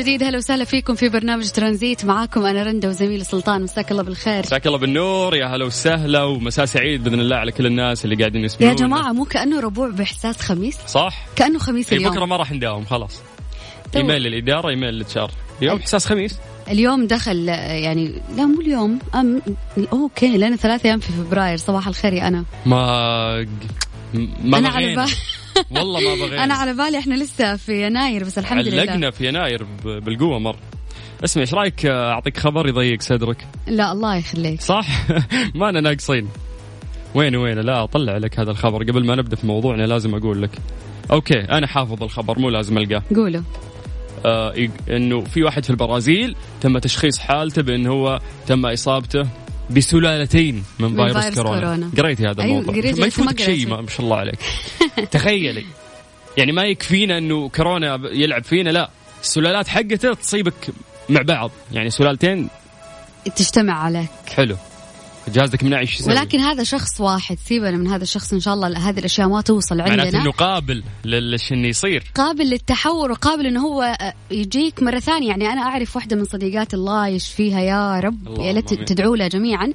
جديد. هلا وسهلا فيكم في برنامج ترانزيت. معاكم أنا رندا وزميلي سلطان. مساك الله بالخير. مساك الله بالنور. يا هلا وسهلا ومساء سعيد بإذن الله على كل الناس اللي قاعدين يسمعون يا جماعة مو كأنه ربوع بإحساس خميس؟ صح؟ كأنه خميس اي اليوم. بكرة ما راح نداوم خلاص. إيميل للإدارة إيميل لل HR اليوم. إحساس خميس؟ اليوم دخل يعني لا مو اليوم أم okay لنا ثلاثة أيام في فبراير. صباح الخير يا أنا. ما ما أنا على بالي والله ما بغينا أنا على بالي إحنا لسه في يناير بس الحمد لله. علقنا في يناير بالقوة مره اسمع إيش رأيك أعطيك خبر يضيق صدرك؟ لا الله يخليك. صح؟ ما أنا ناقصين. وين وين؟ لا أطلع لك هذا الخبر قبل ما نبدأ في موضوعنا لازم أقول لك. أوكي أنا حافظ الخبر مو لازم ألقاه. قولوا. آه إنه في واحد في البرازيل تم تشخيص حالته بانه هو تم إصابته. بسلالتين من من فيروس, فيروس كورونا. كورونا. قريتي هذا أيوة، الموضوع. ما يفوتك شيء. ما شاء الله عليك. تخيلي. يعني ما يكفينا إنه كورونا يلعب فينا لا. السلالات حقته تصيبك مع بعض. يعني سلالتين تجتمع عليك. حلو. جهازك المناعي إيش؟ ولكن هذا شخص واحد سيبنا من هذا الشخص إن شاء الله هذه الأشياء ما توصل معناته عندنا إنه قابل للش إنه يصير. قابل للتحور وقابل إنه هو آه، يجيك مرة ثانية. يعني أنا أعرف واحدة من صديقات الله يشفيها يا رب يا ليت. تدعوا لها جميعا.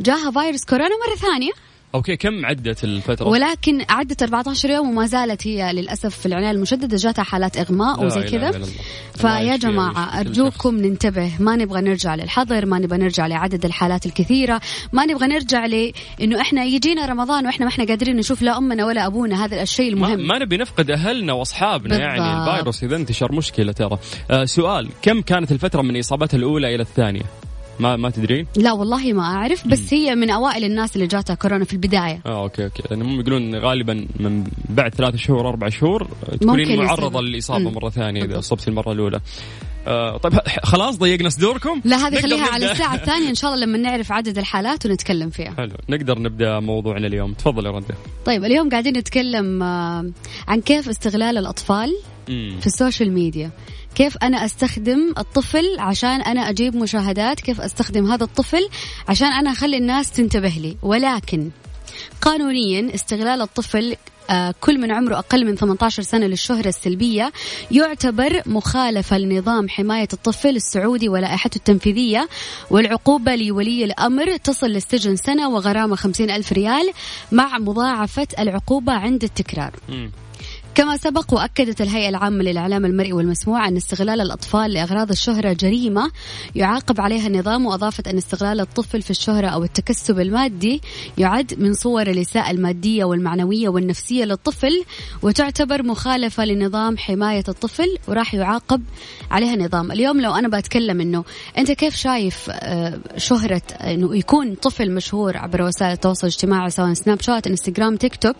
جاها فيروس كورونا مرة ثانية. أوكي كم عدت الفترة؟ ولكن عدت 14 يوم وما زالت هي للأسف في العناية المشددة. جاتها حالات إغماء وزي كذا. فيا كل أرجوكم ننتبه ما نبغى نرجع للحظر ما نبغى نرجع لعدد الحالات الكثيرة ما نبغى نرجع لأنه إحنا يجينا رمضان وإحنا ما إحنا قادرين نشوف لا أمنا ولا أبونا هذا الشيء ما, المهم. ما نبي نفقد أهلنا وأصحابنا يعني. الفيروس إذا انتشر مشكلة ترى. آه سؤال كم كانت الفترة من إصابتها الأولى إلى الثانية؟ ما ما تدرين لا والله ما أعرف بس هي من أوائل الناس اللي جاتها كورونا في البداية آه okay okay لأن هم يقولون غالبا من بعد ثلاث شهور أربع شهور تكونين معرضه. للإصابة. مرة ثانية إذا. اصبتي المرة الأولى آه طيب خلاص ضيقنا صدوركم. لا هذه خليها نبدأ. على الساعة الثانية إن شاء الله لما نعرف عدد الحالات ونتكلم فيها. حلو نقدر نبدأ موضوعنا اليوم. تفضل يا رندة. طيب اليوم قاعدين نتكلم آه، عن كيف استغلال الأطفال مم. في ال social media. كيف أنا أستخدم الطفل عشان أنا أجيب مشاهدات؟ كيف أستخدم هذا الطفل عشان أنا أخلي الناس تنتبه لي؟ ولكن قانونيا استغلال الطفل كل من عمره أقل من 18 سنة للشهرة السلبية يعتبر مخالفة لنظام حماية الطفل السعودي ولائحته التنفيذية والعقوبة لولي الأمر تصل للسجن سنة وغرامة 50 ألف ريال مع مضاعفة العقوبة عند التكرار. كما سبق وأكدت الهيئة العامة للإعلام المرئي والمسموع أن استغلال الأطفال لأغراض الشهرة جريمة يعاقب عليها النظام وأضافت أن استغلال الطفل في الشهرة أو التكسب المادي يعد من صور الإساءة المادية والمعنوية والنفسية للطفل وتعتبر مخالفة لنظام حماية الطفل وراح يعاقب عليها النظام. اليوم لو أنا بتكلم أنه أنت كيف شايف آه، شهرة أنه يكون طفل مشهور عبر وسائل التواصل الاجتماعي سواء سناب شات إنستغرام تيك توك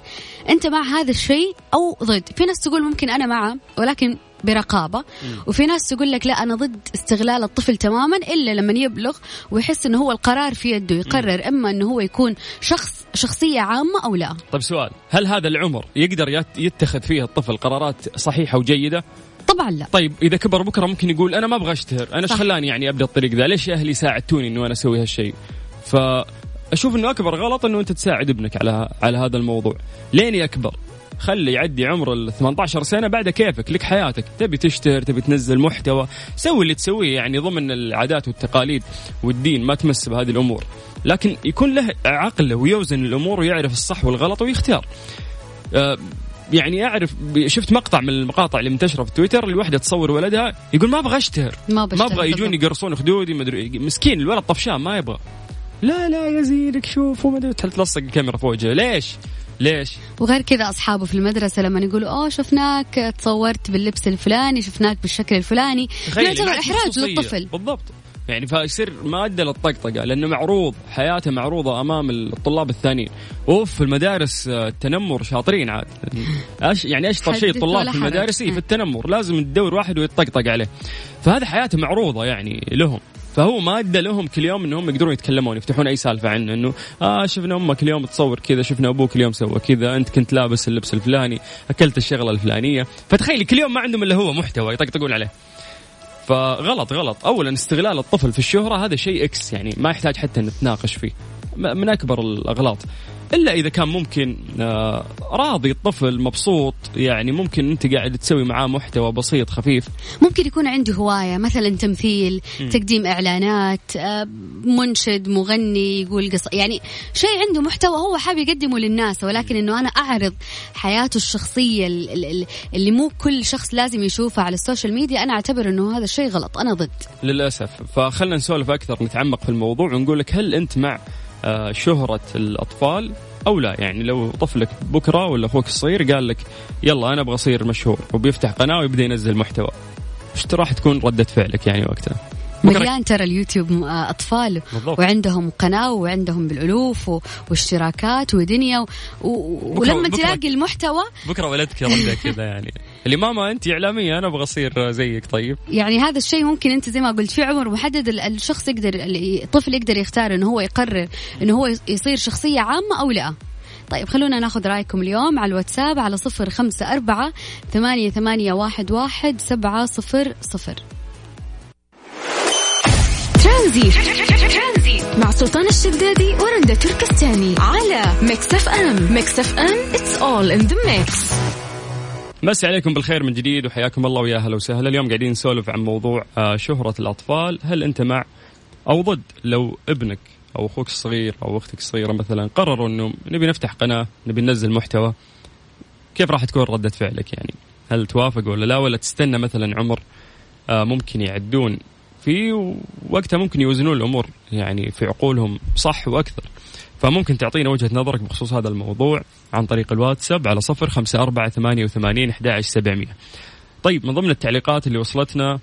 أنت مع هذا الشيء أو ضد في ناس تقول ممكن أنا معه ولكن برقابة. وفي ناس تقول لك لا أنا ضد استغلال الطفل تماما إلا لما يبلغ ويحس أنه هو القرار في يده. يقرر إما أنه هو يكون شخص شخصية عامة أو لا. طيب سؤال. هل هذا العمر يقدر يت- يتخذ فيه الطفل قرارات صحيحة وجيدة؟ طبعا لا. طيب إذا كبر بكرة ممكن يقول أنا ما أبغى أشتهر أنا إيش. خلاني يعني أبدأ الطريق ذا ليش أهلي ساعدتوني إنه أنا أسوي هالشيء؟ فأشوف إنه أكبر غلط إنه أنت تساعد ابنك على على هذا الموضوع. لين يكبر؟ خلي يعدي عمر ال 18 سنة بعد كيفك لك حياتك. تبي تشتهر تبي تنزل محتوى. سوي اللي تسويه يعني ضمن العادات والتقاليد والدين ما تمس بهذه الأمور. لكن يكون له عقله ويوزن الأمور ويعرف الصح والغلط ويختار. آه، يعني أعرف شفت مقطع من المقاطع اللي منتشرة في تويتر الواحده تصور ولدها يقول ما أبغى أشتهر. ما ما أبغى يجون. يقرصون خدودي مدري مسكين الولد طفشان ما يبغى. لا لا يا زينك شوف وما أدري تلصق الكاميرا في وجهه ليش؟ ليش؟ وغير كذا أصحابه في المدرسة لما يقولوا اوه شفناك تصورت باللبس الفلاني شفناك بالشكل الفلاني. يعتبر إحراج للطفل. بالضبط. يعني فيصير ماده للطقطقة لأنه معروض حياته معروضة أمام الطلاب الثانيين. أوف في المدارس آه، التنمر شاطرين عاد. أش يعني أشطر شيء الطلاب في المدارس في التنمر. لازم تدور واحد ويتطقطق عليه. فهذه حياته معروضة يعني لهم. فهو ماده لهم كل يوم إنهم يقدرون يتكلمون يفتحون أي سالفة عنه إنه آه شفنا أمك اليوم تصور كذا شفنا أبوك اليوم سوى كذا أنت كنت لابس اللبس الفلاني أكلت الشغلة الفلانية. فتخيلي كل يوم ما عندهم إلا هو محتوى يطقطقون عليه. فغلط غلط. اولا استغلال الطفل في الشهرة هذا شيء إكس يعني ما يحتاج حتى نتناقش فيه. من أكبر الأغلاط. إلا إذا كان ممكن آه، راضي الطفل مبسوط يعني ممكن أنت قاعد تسوي معاه محتوى بسيط خفيف. ممكن يكون عنده هواية مثلا تمثيل م. تقديم إعلانات آه، منشد مغني يقول قص يعني شيء عنده محتوى هو حابب يقدمه للناس ولكن إنه أنا أعرض حياته الشخصية اللي مو كل شخص لازم يشوفها على ال social media أنا أعتبر إنه هذا الشيء غلط أنا ضد. للأسف. فخلنا نسولف أكثر نتعمق في الموضوع ونقول لك هل أنت مع شهرة الأطفال أو لا يعني لو طفلك بكرة ولا أخوك الصغير قال لك يلا أنا أبغى أصير مشهور وبيفتح قناة ويبدأ ينزل محتوى. إيش راح تكون ردة فعلك يعني وقتها؟ مليان ترى اليوتيوب آه، أطفال. بالضبط. وعندهم قناة وعندهم بالالوف واشتراكات ودنيا و... و... ولما بكرة تلاقي المحتوى بكرة ولدك رده كذا يعني. اللي ماما أنت إعلامية أنا أبغى أصير زيك طيب. يعني هذا الشيء ممكن أنت زي ما قلت في عمر محدد الشخص يقدر الطفل يقدر يختار إنه هو يقرر إنه هو يصير شخصية عامة أو لا. طيب خلونا ناخذ رأيكم اليوم على الواتساب على صفر خمسة أربعة ثمانية, ثمانية واحد, واحد سبعة صفر صفر. ترانزيت. مع سلطان الشدادي ورندا تركستاني على Mix FM. Mix FM it's all in the mix مسي عليكم بالخير من جديد وحياكم الله ويا أهلا وسهلا. اليوم قاعدين نسولف عن موضوع آه، شهرة الأطفال. هل أنت مع أو ضد؟ لو ابنك أو أخوك الصغير أو أختك الصغيرة مثلا قرروا أنه نبي نفتح قناة نبي ننزل محتوى كيف راح تكون ردة فعلك يعني؟ هل توافق ولا لا؟ ولا تستنى مثلا عمر آه، ممكن يعدون فيه وقتها ممكن يوزنون الأمور يعني في عقولهم صح وأكثر. فممكن تعطينا وجهة نظرك بخصوص هذا الموضوع عن طريق الواتساب على صفر خمسة أربعة ثمانية وثمانين أحد سبعمية طيب من ضمن التعليقات اللي وصلتنا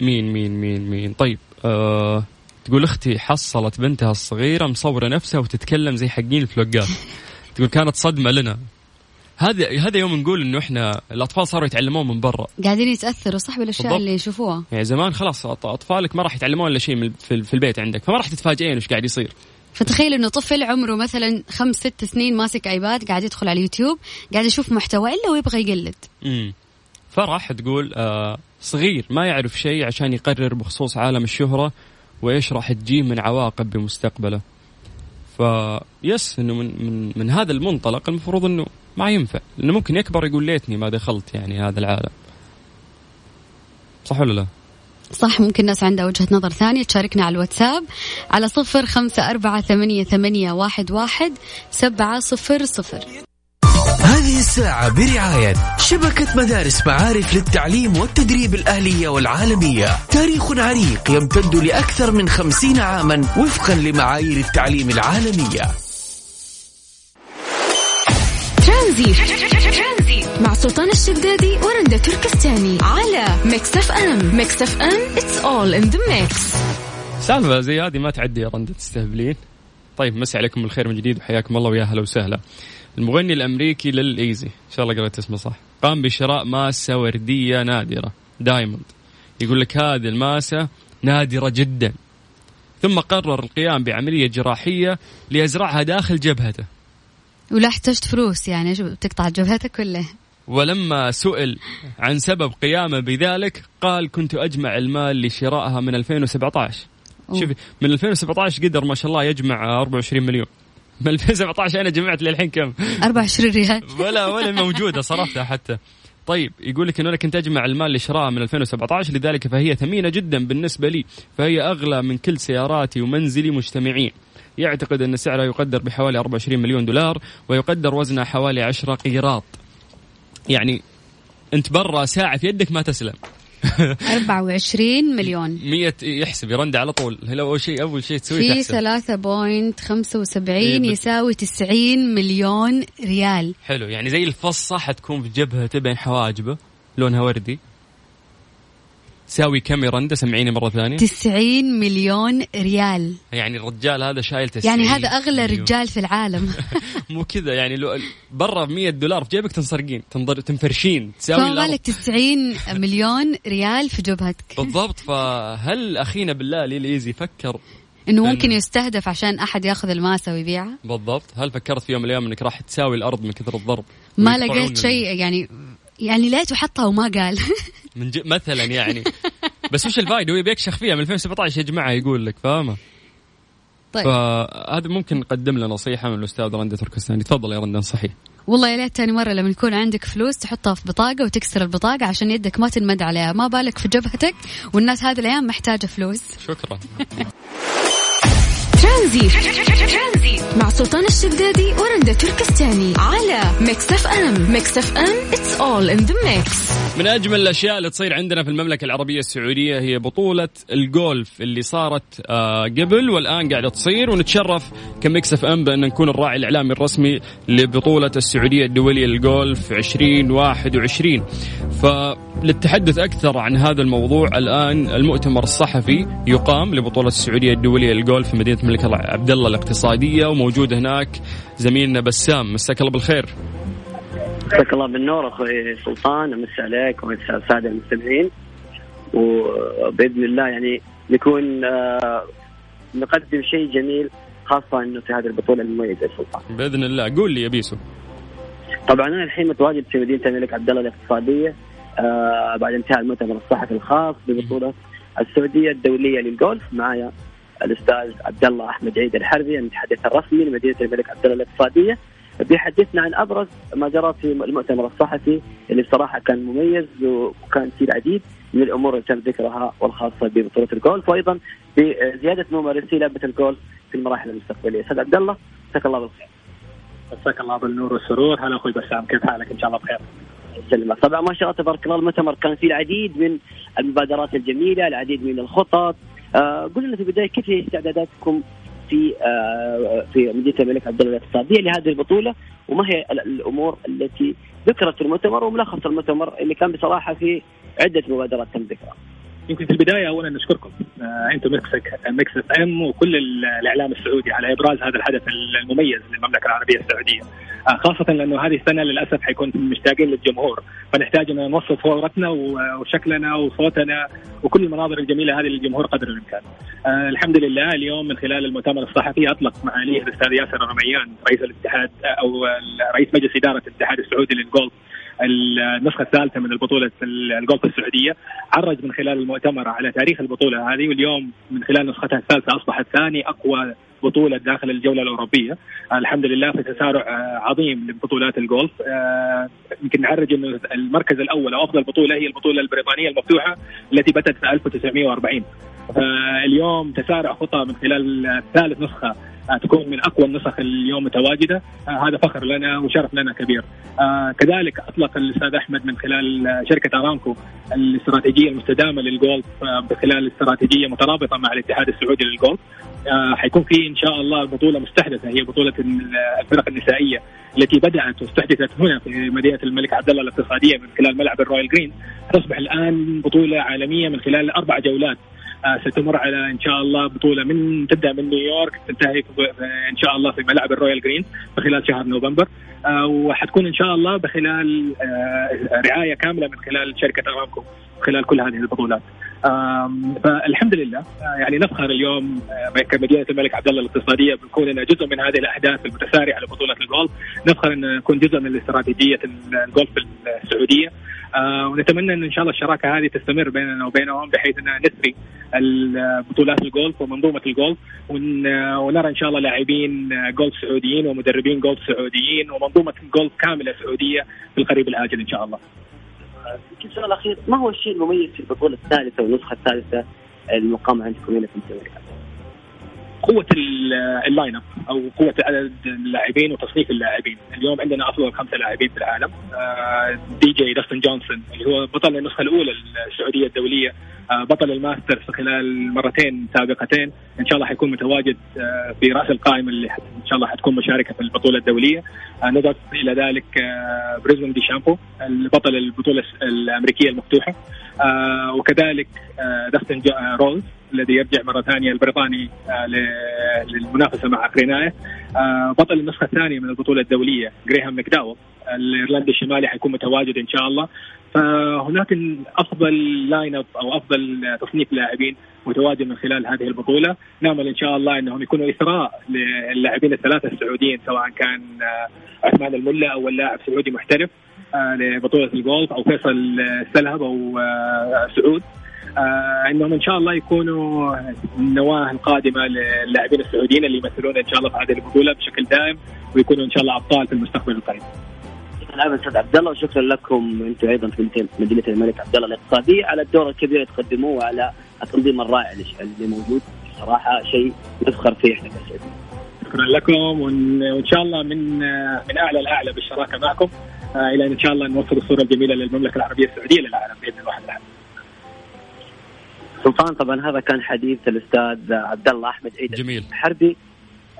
مين مين مين مين؟ طيب آه تقول أختي حصلت بنتها الصغيرة مصورة نفسها وتتكلم زي حقين الفلوقات. تقول كانت صدمة لنا. هذا هذا يوم نقول إنه إحنا الأطفال صاروا يتعلمون من برا. قاعدين يتأثروا صح بالأشياء بالضبط. اللي يشوفوها؟ يعني زمان خلاص أطفالك ما راح يتعلمون الا شيء في البيت عندك فما راح تتفاجئين إيش قاعد يصير. فتخيل إنه طفل عمره مثلا خمس ست سنين ماسك ايباد قاعد يدخل على اليوتيوب قاعد يشوف محتوى إلا ويبغى يقلد. امم فراح تقول آه صغير ما يعرف شيء عشان يقرر بخصوص عالم الشهرة وإيش راح تجيه من عواقب بمستقبله. فيس إنه من من من هذا المنطلق المفروض إنه ما ينفع. لأنه ممكن يكبر يقول ليتني ما دخلت يعني هذا العالم. صح ولا لا؟ صح ممكن الناس عندها وجهة نظر ثانية. تشاركنا على الواتساب على صفر خمسة أربعة ثمانية, ثمانية واحد, واحد سبعة صفر صفر. هذه الساعة برعاية شبكة مدارس معارف للتعليم والتدريب الأهلية والعالمية. تاريخ عريق يمتد لأكثر من خمسين عاما وفقا لمعايير التعليم العالمية. ترانزيت. مع سلطان الشدادي ورندا تركستاني على Mix FM Mix FM it's all in the mix سالفة زي هذه ما تعدي يا رندا تستهبلين. طيب مسي عليكم بالخير من جديد وحياكم الله ويا هلا وسهلا. المغني الأمريكي للإيزي. إن شاء الله قرأت اسمه صح. قام بشراء ماسة وردية نادرة. دايموند. يقول لك هذه الماسة نادرة جدا. ثم قرر القيام بعملية جراحية ليزرعها داخل جبهته. ولا احتجت فلوس يعني تقطع جبهته كله ولما سئل عن سبب قيامه بذلك قال كنت أجمع المال لشرائها من 2017 شوفي من 2017 قدر ما شاء الله يجمع 24 مليون. من 2017 أنا جمعت للحين كم؟ 24 ريال. ولا ولا موجودة صرفتها حتى. طيب يقول لك انه أنا كنت أجمع المال لشرائها من 2017 لذلك فهي ثمينة جدا بالنسبة لي فهي أغلى من كل سياراتي ومنزلي مجتمعين. يعتقد أن سعرها يقدر بحوالي 24 مليون دولار ويقدر وزنها حوالي 10 قيراط. يعني أنت برا ساعة في يدك ما تسلم. 24 مليون. 100 يحسب يرند على طول. هلا أول شيء أول شيء تسوي في تحسب. 3.75 إيه، يساوي 90 مليون ريال. حلو يعني زي الفصة حتكون في جبهته بين حواجبه لونها وردي. تساوي كم يرندا سمعيني مرة ثانية. 90 مليون ريال. يعني الرجال هذا شايل 90 يعني هذا أغلى مليون. رجال في العالم. مو كذا يعني لو برا ب 100 دولار في جيبك تنسرقين تنضر تنفرشين تساوي فما. بالك 90 مليون ريال في جبهتك. بالضبط فهل أخينا بالله ليزي فكر إنه ممكن يستهدف عشان أحد يأخذ الماسه ويبيعها بالضبط هل فكرت في يوم من الأيام إنك راح تساوي الأرض من كثر الضرب؟ ما لقيت شيء يعني يعني ليته حطها وما قال. من ج... مثلا يعني. بس وش الفائده هو بيكشخ فيها من 2017 يا جماعة يقول لك فاهمة؟ طيب. فهذا ممكن نقدم له نصيحة من الأستاذ رندا تركستاني. تفضل يا رندا صحيح. والله يا ليت تاني مرة لما يكون عندك فلوس تحطها في بطاقة وتكسر البطاقة عشان يدك ما تنمد عليها. ما بالك في جبهتك؟ والناس هذه الأيام محتاجة فلوس. شكرا. ترانزيت مع سلطان الشدادي ورندا تركستاني على Mix FM Mix FM it's all in the mix من أجمل الأشياء اللي تصير عندنا في المملكة العربية السعودية هي بطولة الجولف اللي صارت آه، قبل والآن قاعدة تصير ونتشرف ك Mix FM بأن نكون الراعي الإعلامي الرسمي لبطولة السعودية الدولية للجولف 2021 فللتحدث أكثر عن هذا الموضوع الآن المؤتمر الصحفي يقام لبطولة السعودية الدولية للجولف في مدينة الملك عبد الله الاقتصادية وموجود هناك زميلنا بسام. مساك الله بالخير. مساك الله بالنور أخوي سلطان. امسي عليك على السادة المستمعين. وبإذن الله يعني نكون آه، نقدم شيء جميل خاصة إنه في هذه البطولة المميزة سلطان. بإذن الله. قول لي يا بيسو. طبعا أنا الحين متواجد في مدينة الملك عبد الله الاقتصادية. بعد انتهاء المؤتمر الصحفي الخاص ببطولة السعودية الدولية للجولف معايا الأستاذ عبد الله أحمد عيد الحربي المتحدث الرسمي لمدينة الملك عبد الله الاقتصادية. بيحدثنا عن أبرز ما جرى في المؤتمر الصحفي اللي بصراحة كان مميز وكان فيه العديد من الأمور اللي تم ذكرها والخاصة ببطولة الجولف وأيضا بزيادة ممارسي لعبه الجولف في المراحل المستقبلية. أستاذ عبد الله مساك الله بالخير. مساك الله بالنور والسرور. هلا أخوي بسام كيف حالك؟ إن شاء الله بخير. يسلمك طبعا ما شاء الله تبارك الله المؤتمر كان فيه العديد من المبادرات الجميلة العديد من الخطط آه قلنا لنا في البداية كيف هي استعداداتكم في آه في مدينة الملك عبد الله الاقتصادية لهذه البطولة وما هي ال- الأمور التي ذكرت في المؤتمر وملخص المؤتمر اللي كان بصراحة في عدة مبادرات تم ذكرها. يمكن في البداية اولا نشكركم آه أنتم مكسك Mix FM وكل ال- الإعلام السعودي على إبراز هذا الحدث المميز للمملكة العربية السعودية آه خاصة لأنه هذه السنة للأسف حيكون مشتاقين للجمهور فنحتاج أن نوصل صورتنا وشكلنا وصوتنا وكل المناظر الجميلة هذه للجمهور قدر الإمكان. آه الحمد لله اليوم من خلال المؤتمر الصحفي أطلق معاليه الأستاذ ياسر الرميان رئيس الاتحاد أو رئيس مجلس إدارة الاتحاد السعودي للجولف النسخة الثالثة من البطولة الجولف السعودية عرج من خلال المؤتمر على تاريخ البطولة هذه واليوم من خلال نسختها الثالثة أصبحت ثاني أقوى بطولة داخل الجولة الأوروبية. آه الحمد لله في تسارع آه عظيم لبطولات الجولف آه يمكن نعرج إنه المركز الأول أو أفضل بطولة هي البطولة البريطانية المفتوحة التي بدات في 1940 اليوم تسارع خطى من خلال ثالث نسخة آه تكون من أقوى النسخ اليوم متواجدة. آه هذا فخر لنا وشرف لنا كبير. آه كذلك أطلق الأستاذ أحمد من خلال شركة ارامكو الاستراتيجية المستدامة للجولف بخلال استراتيجية مترابطة مع الاتحاد السعودي للجولف حيكون في إن شاء الله بطولة مستحدثة هي بطولة الفرق النسائية التي بدأت واستحدثت هنا في مدينة الملك عبد الله الاقتصادية من خلال ملعب ال Royal Green. تصبح الآن بطولة عالمية من خلال أربع جولات. ستمر على إن شاء الله بطولة من تبدأ من نيويورك تنتهي إن شاء الله في ملعب ال Royal Green خلال شهر نوفمبر. وحتكون إن شاء الله بخلال رعاية كاملة من خلال شركة أرامكو خلال كل هذه البطولات. فالحمد لله يعني نفخر اليوم كمدينه الملك عبد الله الاقتصادية بنكون لنا جزء من هذه الأحداث المتسارعة لبطولة الجولف، نفخر إن نكون جزء من استراتيجيه الجولف السعودية. آه ونتمنى إن إن شاء الله الشراكة هذه تستمر بيننا وبينهم بحيث ان نثري بطولات الجولف ومنظومة الجولف ونرى إن شاء الله لاعبين جولف سعوديين ومدربين جولف سعوديين ومنظومة جولف كاملة سعودية في القريب العاجل إن شاء الله. يمكن السؤال الأخير ما هو الشيء المميز في البطولة الثالثة والنسخة الثالثة المقامة عندكم هنا في المملكه؟ قوة ال line up أو قوة عدد اللاعبين وتصنيف اللاعبين، اليوم عندنا أفضل خمسة لاعبين في العالم. آه، دي جي داستن جونسون اللي هو بطل النسخة الأولى السعودية الدولية. آه، بطل الماستر في خلال مرتين سابقتين. إن شاء الله حيكون متواجد آه، في رأس القائمة اللي إن شاء الله حتكون مشاركة في البطولة الدولية. نضف إلى ذلك برايسون دي شامبو البطل البطولة الأمريكية المفتوحة. وكذلك جاستن روز. الذي يرجع مرة ثانية البريطاني للمنافسة مع كرينايه بطل النسخة الثانية من البطولة الدولية جريهام مكداول الإيرلندي الشمالي حيكون متواجد إن شاء الله. فهناك أفضل line up أو أفضل تصنيف لاعبين متواجد من خلال هذه البطولة. نامل إن شاء الله إنهم يكونوا إثراء للاعبين الثلاثة السعوديين سواء كان آه، عثمان الملا أو اللاعب سعودي محترف آه، لبطولة الجولف أو فيصل سلهب أو آه، إنهم إن شاء الله يكونوا النواة القادمة للاعبين السعوديين اللي يمثلون إن شاء الله في هذه البطولة بشكل دائم ويكونوا إن شاء الله أبطال في المستقبل القريب. شكرا أستاذ عبد الله وشكرا لكم أنتم أيضا في مدينه الملك عبد الله الاقتصاديه على الدور الكبير اللي تقدموه وعلى التنظيم الرائع اللي موجود صراحة شيء نفخر فيه إحنا كسعوديين. شكرا لكم وان شاء الله من من أعلى لأعلى بالشراكة معكم آه، إلى إن شاء الله نوصل الصورة الجميلة للمملكة العربية السعودية للعالم بإذن الله. سلطان طبعا هذا كان حديث الأستاذ عبد الله أحمد عيد جميل. حربي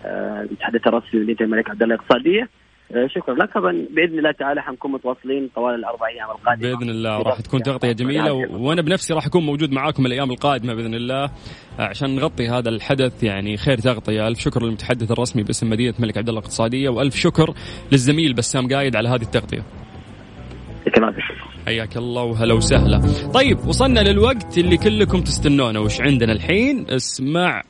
آه، المتحدث الرسمي لمدينه الملك عبد الله الاقتصادية. آه، شكرا لك. طبعا بإذن الله تعالى حنكون متواصلين طوال الأربع أيام القادمة. بإذن الله. راح تكون تغطية جميلة وأنا بنفسي راح أكون موجود معاكم الأيام القادمة بإذن الله عشان نغطي هذا الحدث. يعني خير تغطية. ألف شكر للمتحدث الرسمي باسم مدينة الملك عبد الله الاقتصادية وألف شكر للزميل بسام قايد على هذه التغطية. حياك الله وهلا وسهلا. طيب وصلنا للوقت اللي كلكم تستنونه. وش عندنا الحين؟ اسمع.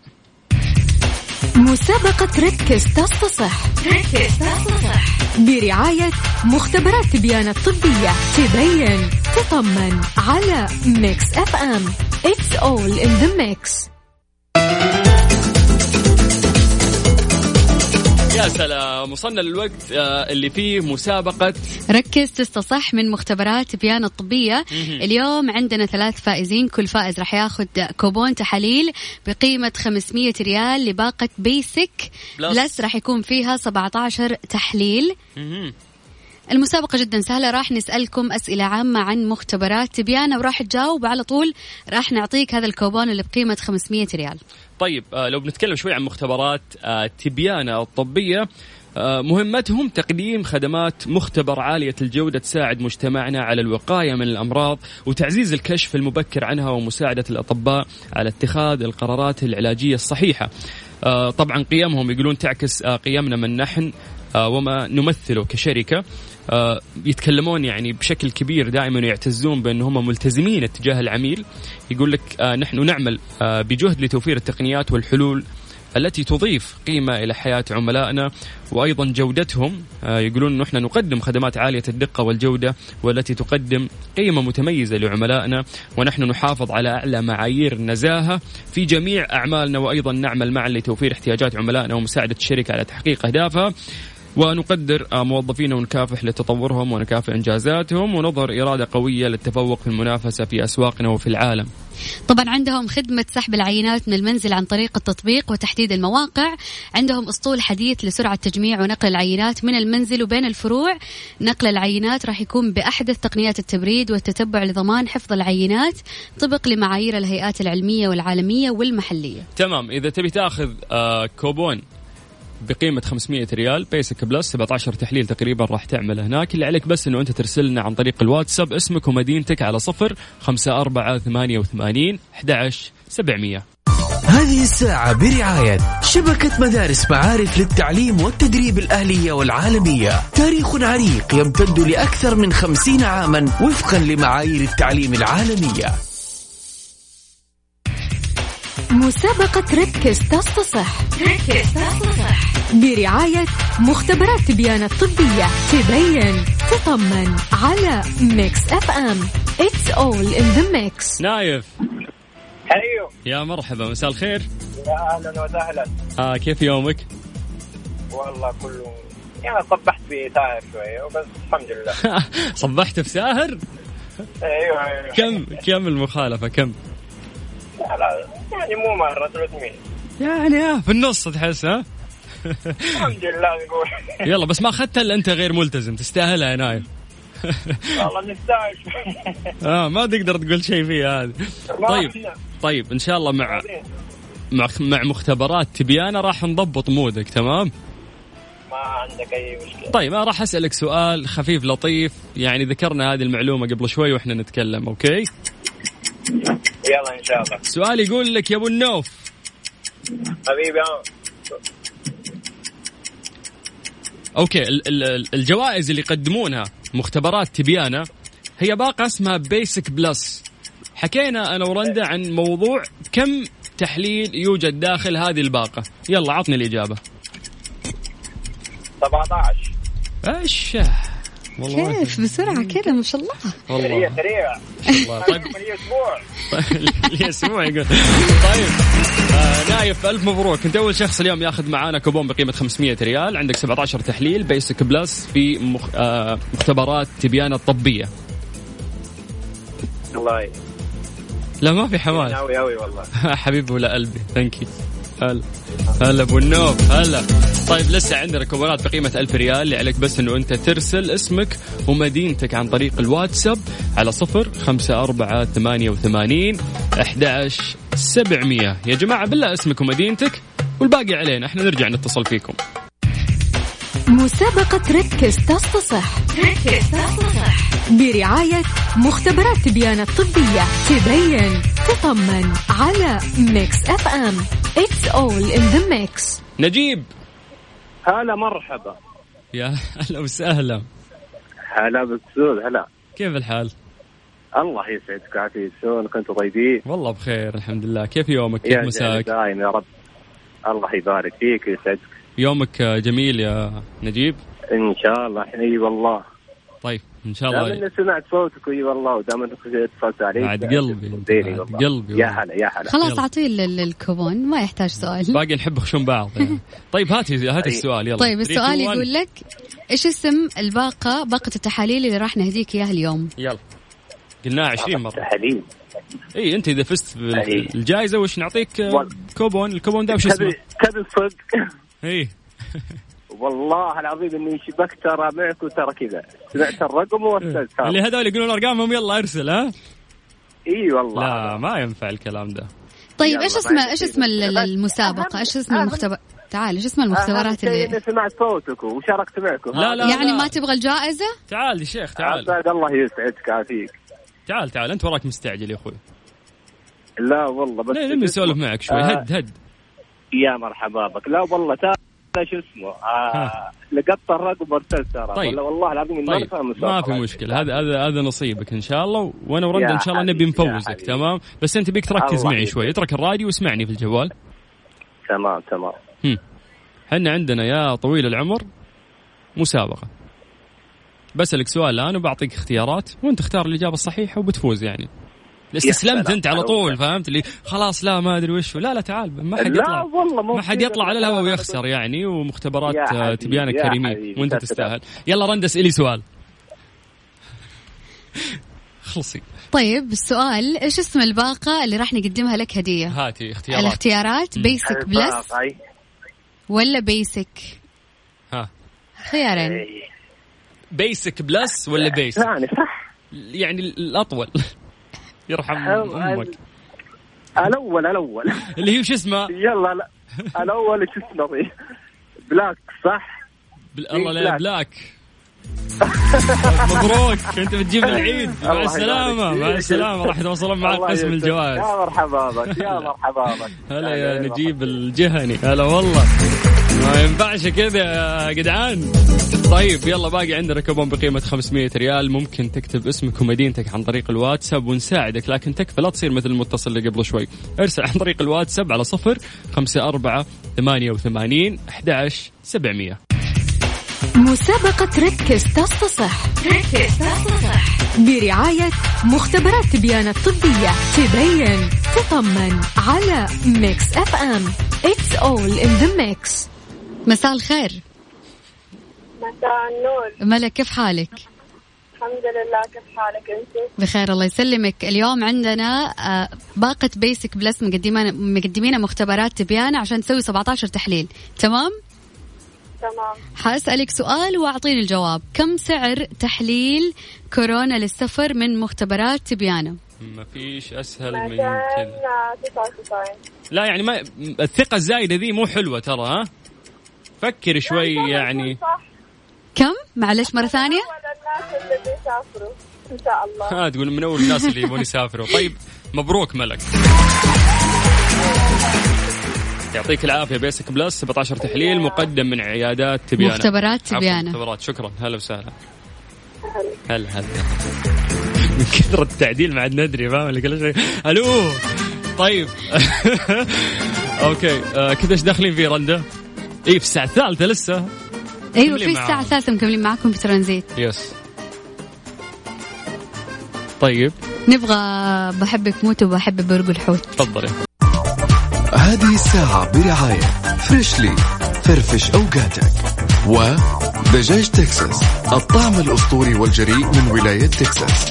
مسابقة ركز تصفح ركز تصفح برعاية مختبرات تبيان الطبية. تبين تطمن على Mix FM. It's all in the mix. يا سلام. وصلنا للوقت آه، اللي فيه مسابقة. ركز تستصح من مختبرات تبيان الطبية. اليوم عندنا ثلاث فائزين. كل فائز راح ياخذ كوبون تحاليل بقيمة 500 ريال لباقة Basic Plus, Plus راح يكون فيها 17 تحليل. المسابقة جدا سهلة. راح نسألكم أسئلة عامة عن مختبرات. تبيانة وراح تجاوب على طول. راح نعطيك هذا الكوبون اللي بقيمة 500 ريال. طيب آه لو بنتكلم شوي عن مختبرات آه تبيانة الطبية آه مهمتهم تقديم خدمات مختبر عالية الجودة تساعد مجتمعنا على الوقاية من الأمراض وتعزيز الكشف المبكر عنها ومساعدة الأطباء على اتخاذ القرارات العلاجية الصحيحة. طبعا قيمهم يقولون تعكس قيمنا من نحن وما نمثله كشركة. يتكلمون يعني بشكل كبير دائما يعتزون بأن هم ملتزمين اتجاه العميل. يقول لك آه، نحن نعمل آه، بجهد لتوفير التقنيات والحلول التي تضيف قيمة إلى حياة عملائنا وأيضا جودتهم. يقولون نحن نقدم خدمات عالية الدقة والجودة والتي تقدم قيمة متميزة لعملائنا ونحن نحافظ على أعلى معايير النزاهة في جميع أعمالنا وأيضا نعمل معا لتوفير احتياجات عملائنا ومساعدة الشركة على تحقيق أهدافها. ونقدر موظفينا ونكافح لتطورهم ونكافئ إنجازاتهم ونظهر إرادة قوية للتفوق في المنافسة في أسواقنا وفي العالم. طبعا عندهم خدمة سحب العينات من المنزل عن طريق التطبيق وتحديد المواقع. عندهم أسطول حديث لسرعة تجميع ونقل العينات من المنزل وبين الفروع. نقل العينات راح يكون بأحدث تقنيات التبريد والتتبع لضمان حفظ العينات طبقا لمعايير الهيئات العلمية والعالمية والمحلية. تمام إذا تبي تأخذ آه كوبون بقيمة 500 ريال Basic Plus 17 تحليل تقريبا راح تعمل هناك. اللي عليك بس إنه أنت ترسل لنا عن طريق الواتساب اسمك ومدينتك على صفر خمسة أربعة ثمانية وثمانين أحد سبعمية. هذه الساعة برعاية شبكة مدارس معارف للتعليم والتدريب الأهلية والعالمية. تاريخ عريق يمتد لأكثر من خمسين عاما وفقا لمعايير التعليم العالمية. مسابقة ركز تصفح ركز تصفح برعاية مختبرات تبيان الطبية تبين تطمن على Mix FM. It's all in the mix. نايف. أيوه. يا مرحبا مساء الخير. يا أهلا وسهلا. آه كيف يومك؟ والله كله يعني صبحت بساهر شوية وبس الحمد لله. صبحت بساهر؟ أيوه أيوه. كم كم المخالفة؟ كم؟ لا لا. يعني مو مره 300 يعني ها في النص تحس ها؟ الحمد لله نقول. يلا بس ما أخذتها إلا أنت غير ملتزم تستاهلها يا نايف والله نستاهل. آه ما تقدر تقول شيء فيها هذه. طيب طيب إن شاء الله مع مع مع مختبرات تبيانه راح نضبط mood ك تمام؟ ما عندك أي مشكلة. طيب أنا راح أسألك سؤال خفيف لطيف يعني ذكرنا هذه المعلومة قبل شوي وإحنا نتكلم okay؟ يلا إن شاء الله. السؤال يقول لك يا أبو النوف. حبيبي okay ال- ال- الجوائز اللي يقدمونها مختبرات تبيانه هي باقة اسمها Basic Plus حكينا أنا ورندا عن موضوع كم تحليل يوجد داخل هذه الباقة. يلا عطني الإجابة. 17 إيش؟ والله. كيف؟ بسرعة كذا ما شاء الله. والله. سريع سريع والله طيب. لي أسبوع لي أسبوع يقول. طيب. آه نايف ألف مبروك. أنت أول شخص اليوم ياخذ معانا كوبون بقيمة 500 ريال. عندك 17 تحليل Basic Plus في مخ... آه مختبرات تبيانة الطبيه الله. لا ما في حماس. قوي قوي والله. حبيبي ولا قلبي. thank you هلا. هلا أبو النوف هلا. طيب لسه عندنا كوبونات بقيمة ألف ريال اللي عليك بس إنه أنت ترسل اسمك ومدينتك عن طريق الواتساب على صفر خمسة أربعة ثمانية وثمانين أحد سبعمية. يا جماعة بالله اسمك ومدينتك والباقي علينا إحنا نرجع نتصل فيكم. مسابقة ركز تصفح ركز تصفح برعاية مختبرات تبيان الطبية. تبين تطمن على Mix FM It's all in the mix. نجيب. هلا مرحبا. يا هلا وسهلا. هلا بالسود هلا. كيف الحال؟ الله يسعدك ويعافيك شلونك؟ أنتم طيبين؟ والله بخير الحمد لله. كيف يومك؟ كيف مساك؟ دايم يا رب. الله يبارك فيك ويسعدك. يومك جميل يا نجيب؟ إن شاء الله اي والله. طيب. إن شاء دام الله إني سمعت صوتك إي والله ودام إنك اتصلت علي بعد قلبي بعد. قلبي يا. هلا يا هلا خلاص ال- الكوبون ما يحتاج سؤال باقي نحب خشون بعض يعني. طيب هاتي هاتي أي. السؤال يلا طيب 3, السؤال 2, 1. يقول لك إيش اسم الباقة باقة التحاليل اللي راح نهديك إياها اليوم يلا قلناها 20 مرة تحاليل إي أنت إذا فزت. بالجائزة وش نعطيك كوبون الكوبون ده وش اسمه؟ تبي الصدق إي والله العظيم إني شبكت ترى معك وترى كذا. سمعت الرقم وارسلت اللي هذول يقولون أرقامهم يلا أرسل ها؟ إي والله. لا ما ينفع الكلام ده. طيب إيش عندي إيش. اسم ال- ال- بس المسابقة؟ أهم- إيش اسم المختبر تعال إيش اسم المختبرات اللي إني سمعت صوتك وشاركت معكم. لا، لا. يعني ما تبغى الجائزة؟ تعال يا شيخ تعال. عساك الله يسعدك عافيك. تعال تعال أنت وراك مستعجل يا أخوي. لا والله بس ليه نسولف معك شوي. آه. هد هد. يا مرحبا بك. لا والله تا لا شو اسمه آه ها. لقطت الرقم وارسلت ترى. طيب. والله العظيم إني ما طيب ما. في مشكلة. هذا هذا هذا نصيبك إن شاء الله. وأنا ورندا إن شاء الله نبي نفوزك. تمام؟ بس أنت بيك تركز معي. شوي. اترك الراديو واسمعني في الجوال. تمام تمام. إحنا عندنا يا طويل العمر مسابقة. بسألك سؤال الآن وبعطيك اختيارات وأنت اختار الإجابة الصحيحة وبتفوز يعني. استسلمت. انت على. طول فهمت؟ اللي خلاص لا ما أدري وش لا لا تعال ما حد لا يطلع. والله مو ما حد. يطلع على الهواء ويخسر يعني ومختبرات تبيانك يا كريمين وأنت تستاهل. يلا رندا اسألي سؤال. خلصي. طيب السؤال إيش اسم الباقة اللي راح نقدمها لك هدية؟ هاتي اختيارات. الاختيارات Basic Plus. ولا Basic ها. خيارين. Basic Plus ولا Basic ثاني صح. يعني الأطول. يرحم أمك. الأول الأول. اللي هي وش اسمها؟ يلا لا. الأول شو اسمه؟ بلاك صح؟ بل... الله لا بلاك. بلاك. مبروك. أنت بتجيب العيد. مع يبارك مع فيك. السلامة. راح يتواصلون معك قسم. الجوائز يا مرحبا بك يا مرحبا بك. هلا يا نجيب الجهني. هلا والله. ما ينفعش كذا يا جدعان. طيب يلا باقي عندنا كوبون بقيمة 500 ريال. ممكن تكتب اسمك ومدينتك عن طريق الواتساب ونساعدك لكن تكفى لا تصير مثل المتصل اللي قبل شوي. ارسل عن طريق الواتساب على صفر خمسة أربعة ثمانية وثمانين أحد سبعمية. مسابقة ركز تصفح. ركز تصفح. برعاية مختبرات تبيان الطبية. تبين تطمن على Mix FM. It's all in the mix. مساء الخير. مساء النور. ملك كيف حالك؟ الحمد لله كيف حالك أنت؟ بخير الله يسلمك. اليوم عندنا آه، باقة basic plus مقدمين مقدمين مختبرات تبيان عشان تسوي 17 تحليل. تمام؟ تمام. حأسألك سؤال وأعطيني الجواب. كم سعر تحليل كورونا للسفر من مختبرات تبيانة ما فيش أسهل من كذا. 99 لا يعني ما الثقة الزايدة ذي مو حلوة ترى ها؟ فكر شوي يعني صح كم؟ معلش مرة ثانية. ولا الناس اللي بيسافروا إن شاء الله. ها تقول من أول الناس اللي يبون يسافروا. طيب مبروك ملك. يعطيك العافية basic plus 17 تحليل مقدم من عيادات تبيانه مختبرات عفواً، تبيانة. مختبرات. شكرا. هلا وسهلا. هلا هلا. من كثر التعديل ما عاد ندري فاهم؟ اللي كل شيء. ألو! طيب. okay. آه كذا إيش داخلين فيه رندا؟ اي في الساعة الثالثة لسه. أيوه في الساعة معاهم. الثالثة مكملين معاكم في ترانزيت. yes طيب. نبغى بحبك موت وبحب برق الحوت. تفضلي. هذه الساعة برعاية فريشلي فرفش أوقاتك. ودجاج تكساس الطعم الأسطوري والجريء من ولاية تكساس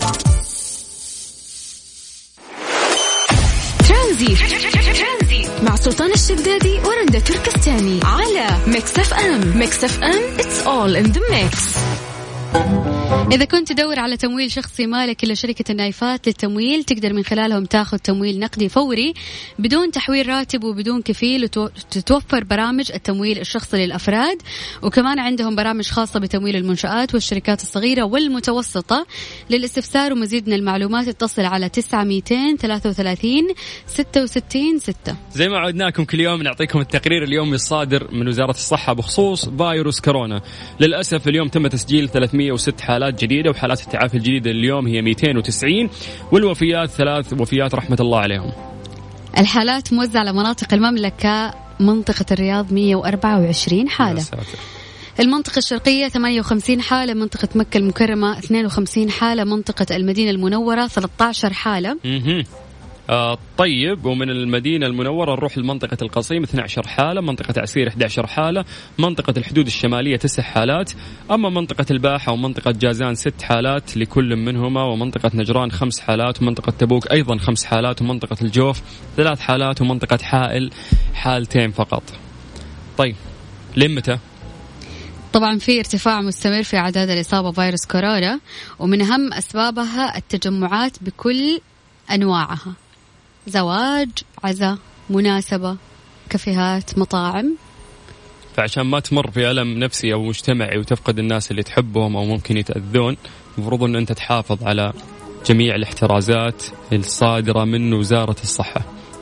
ترانزيت. مع سلطان الشدادي ورندا تركستاني. Mix FM Mix FM it's all in the mix إذا كنت تدور على تمويل شخصي مالك إلا شركة النايفات للتمويل تقدر من خلالهم تاخذ تمويل نقدي فوري بدون تحويل راتب وبدون كفيل وتتوفر برامج التمويل الشخصي للأفراد. وكمان عندهم برامج خاصة بتمويل المنشآت والشركات الصغيرة والمتوسطة للاستفسار ومزيد من المعلومات. اتصل على 9233 66 6 زي ما عودناكم كل يوم نعطيكم التقرير اليومي الصادر من وزارة الصحة بخصوص فيروس كورونا. للأسف اليوم تم تسجيل 306 حالات جديدة وحالات التعافي الجديدة اليوم هي 290 والوفيات ثلاث وفيات رحمة الله عليهم الحالات موزعة على مناطق المملكة منطقة الرياض 124 يا حالة. المنطقة الشرقية 58 حالة منطقة مكة المكرمة 52 حالة منطقة المدينة المنورة 13 حالة. آه طيب ومن المدينة المنورة نروح لمنطقة القصيم 12 حالة منطقة عسير 11 حالة منطقة الحدود الشمالية 9 حالات. أما منطقة الباحة ومنطقة جازان 6 حالات لكل منهما ومنطقة نجران 5 حالات ومنطقة تبوك أيضا 5 حالات ومنطقة الجوف 3 حالات ومنطقة حائل حالتين فقط. طيب لين متى؟ طبعا في ارتفاع مستمر في أعداد الإصابة بفيروس كورونا ومن أهم أسبابها التجمعات بكل أنواعها. زواج عزاء مناسبة كافيهات مطاعم. فعشان ما تمر في ألم نفسي أو مجتمعي وتفقد الناس اللي تحبهم أو ممكن يتأذون المفروض أن أنت تحافظ على جميع الاحترازات الصادرة من وزارة الصحة.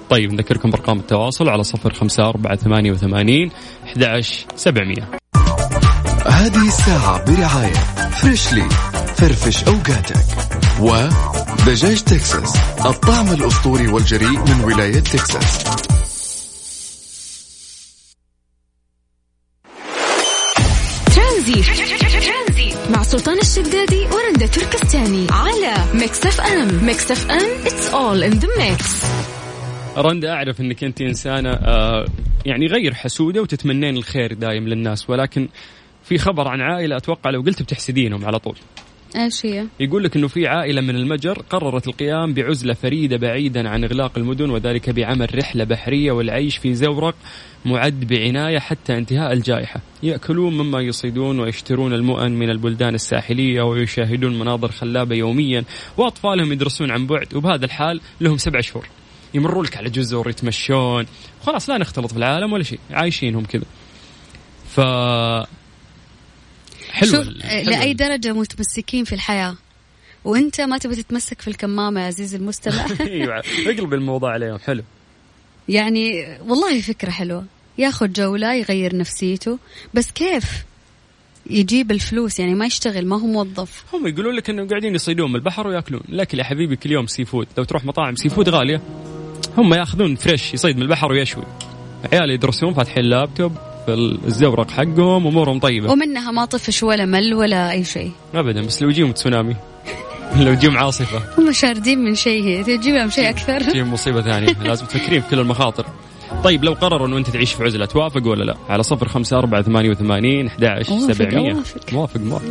طيب نذكركم بأرقام التواصل على صفر خمسة أربعة ثمانية وثمانين أحد سبعمية. هذه الساعة برعاية فريشلي فرفش أوقاتك. ودجاج تكساس الطعم الأسطوري والجريء من ولاية تكساس. ترانزيت. مع سلطان الشدادي ورندا تركستاني على Mix FM. Mix FM it's all in the mix رندا أعرف أنك أنت إنسانة آه يعني غير حسودة وتتمنين الخير دايم للناس ولكن في خبر عن عائلة أتوقع لو قلت بتحسدينهم على طول. إيش هي؟ يقول لك إنه في عائلة من المجر قررت القيام بعزلة فريدة بعيدا عن إغلاق المدن وذلك بعمل رحلة بحرية والعيش في زورق معد بعناية حتى انتهاء الجائحة، يأكلون مما يصيدون ويشترون المؤن من البلدان الساحلية ويشاهدون مناظر خلابة يوميا وأطفالهم يدرسون عن بعد وبهذا الحال لهم سبع شهور. يمروا لك على جزر يتمشون خلاص لا نختلط في العالم ولا شيء عايشينهم كذا. ف حلو شوف آه، لأي درجة متمسكين في الحياة. وأنت ما تبي تتمسك في الكمامة يا عزيزي المستمع. أيوه اقلب الموضوع عليهم حلو. يعني والله فكرة حلوة. ياخذ جولة يغير نفسيته بس كيف يجيب الفلوس؟ يعني ما يشتغل ما هو موظف. هم يقولون لك انه قاعدين يصيدون من البحر ويأكلون. لكن يا حبيبي كل يوم seafood. لو تروح مطاعم seafood غالية هم ياخذون fresh يصيد من البحر ويشوي. عيال يدرسون فاتحين لابتوب. في الزورق حقهم امورهم طيبة. ومنها ما طفش ولا مل ولا أي شيء. ابدا بس لو يجيهم تسونامي. لو يجيهم عاصفة. هم شاردين من شيء هي. تجيب لهم شيء أكثر. تجيهم مصيبة ثانية. لازم تفكرين في كل المخاطر. طيب لو قرروا إنه أنت تعيش في عزلة توافق ولا لا؟ على صفر خمسة أربعة ثمانية وثمانين أحد أوافق، سبعمية. موافق موافق.